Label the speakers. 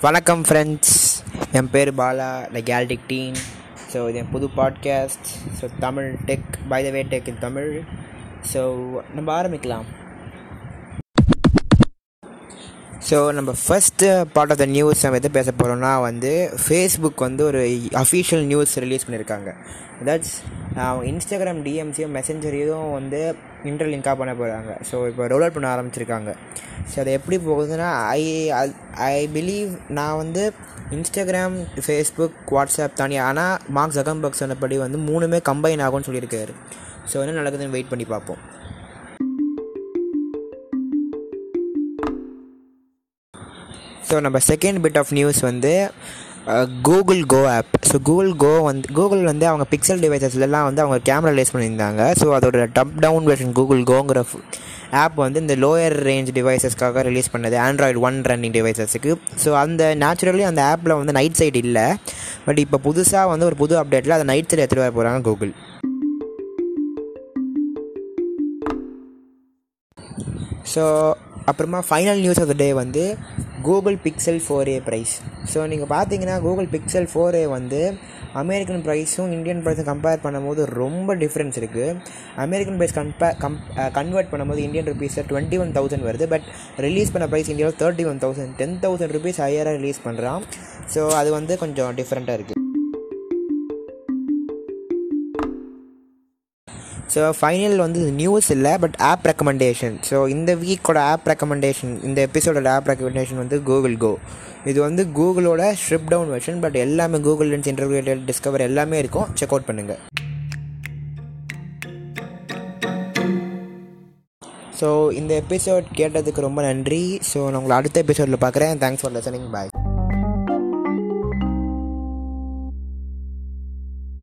Speaker 1: வணக்கம் ஃப்ரெண்ட்ஸ் என் பேர் பாலா த கேல்டிக் டீன் ஸோ இது என் புது podcast so Tamil tech by the way tech in Tamil. So நம்ம ஆரம்பிக்கலாம். ஸோ நம்ம first part of the news நம்ம எது பேச போகிறோம்னா வந்து ஃபேஸ்புக் வந்து ஒரு அஃபீஷியல் நியூஸ் ரிலீஸ் பண்ணியிருக்காங்க தட்ஸ் இன்ஸ்டாகிராம் டிஎம்சியும் மெசஞ்சரையும் வந்து இன்டர்லிங்காக பண்ண போகிறாங்க ஸோ இப்போ ரோல் அவுட் பண்ண ஆரம்பிச்சிருக்காங்க. ஸோ அது எப்படி போகுதுன்னா ஐ ஐ பிலீவ் நான் வந்து இன்ஸ்டாகிராம் ஃபேஸ்புக் வாட்ஸ்அப் தனியாக ஆனால் மார்க் ஜகம்பர்க் சொன்னபடி வந்து மூணுமே கம்பைன் ஆகும்னு சொல்லியிருக்காரு. ஸோ என்ன நடக்குதுன்னு வெயிட் பண்ணி பார்ப்போம். ஸோ நம்ம செகண்ட் பிட் ஆஃப் நியூஸ் வந்து Google Go app so Google Go வந்து கூகுள் வந்து அவங்க பிக்சல் டிவைசஸ்லாம் வந்து அவங்க கேமரா ரிலீஸ் பண்ணியிருந்தாங்க. ஸோ அதோட டப் டவுன் வெர்ஷன் கூகுள் கோங்கிற ஆப் வந்து இந்த லோயர் ரேஞ்ச் டிவைசஸ்க்காக ரிலீஸ் பண்ணது. ஆண்ட்ராய்டு ஒன் ரன்னிங் டிவைசஸுக்கு ஸோ அந்த நேச்சுரலி அந்த ஆப்பில் வந்து நைட் சைடு இல்லை. பட் இப்போ புதுசாக வந்து ஒரு புது அப்டேட்டில் அதை நைட் சைடு எடுத்துகிட்டு வர போகிறாங்க கூகுள் ஸோ அப்புறமா final news of the day வந்து Google Pixel four A price so நீங்கள் பார்த்தீங்கன்னா கூகுள் பிக்சல் ஃபோர் ஏ வந்து அமெரிக்கன் ப்ரைஸும் இந்தியன் ப்ரைஸும் கம்பேர் பண்ணும்போது ரொம்ப டிஃப்ரென்ஸ் இருக்குது American price compare come convert பண்ணும்போது இந்தியன் ருபீஸில் டுவெண்ட்டி ஒன் தௌசண்ட் வருது. பட் ரிலீஸ் பண்ண ப்ரைஸ் இந்தியாவில் thirty one thousand ten thousand rupees ஹையராக release பண்ணுறான் ஸோ அது வந்து கொஞ்சம் டிஃப்ரெண்ட்டாக இருக்குது ஸோ ஃபைனல் வந்து நியூஸ் இல்லை பட் ஆப் ரெக்கமெண்டேஷன் ஸோ இந்த வீக்கோட ஆப் ரெக்கமெண்டேஷன் இந்த எபிசோடோட ஆப் ரெக்கமெண்டேஷன் வந்து கூகுள் கோ இது வந்து கூகுளோட ஸ்ட்ரிப் டவுன் வெர்ஷன் பட் எல்லாமே கூகுள் லென்ஸ் இன்டர்வியூட்டட் டிஸ்கவர் எல்லாமே இருக்கும். செக் அவுட் பண்ணுங்கள் ஸோ இந்த எபிசோட் கேட்டதுக்கு ரொம்ப நன்றி. ஸோ நான் உங்களை அடுத்த எபிசோடில் பார்க்குறேன். Thanks for listening bye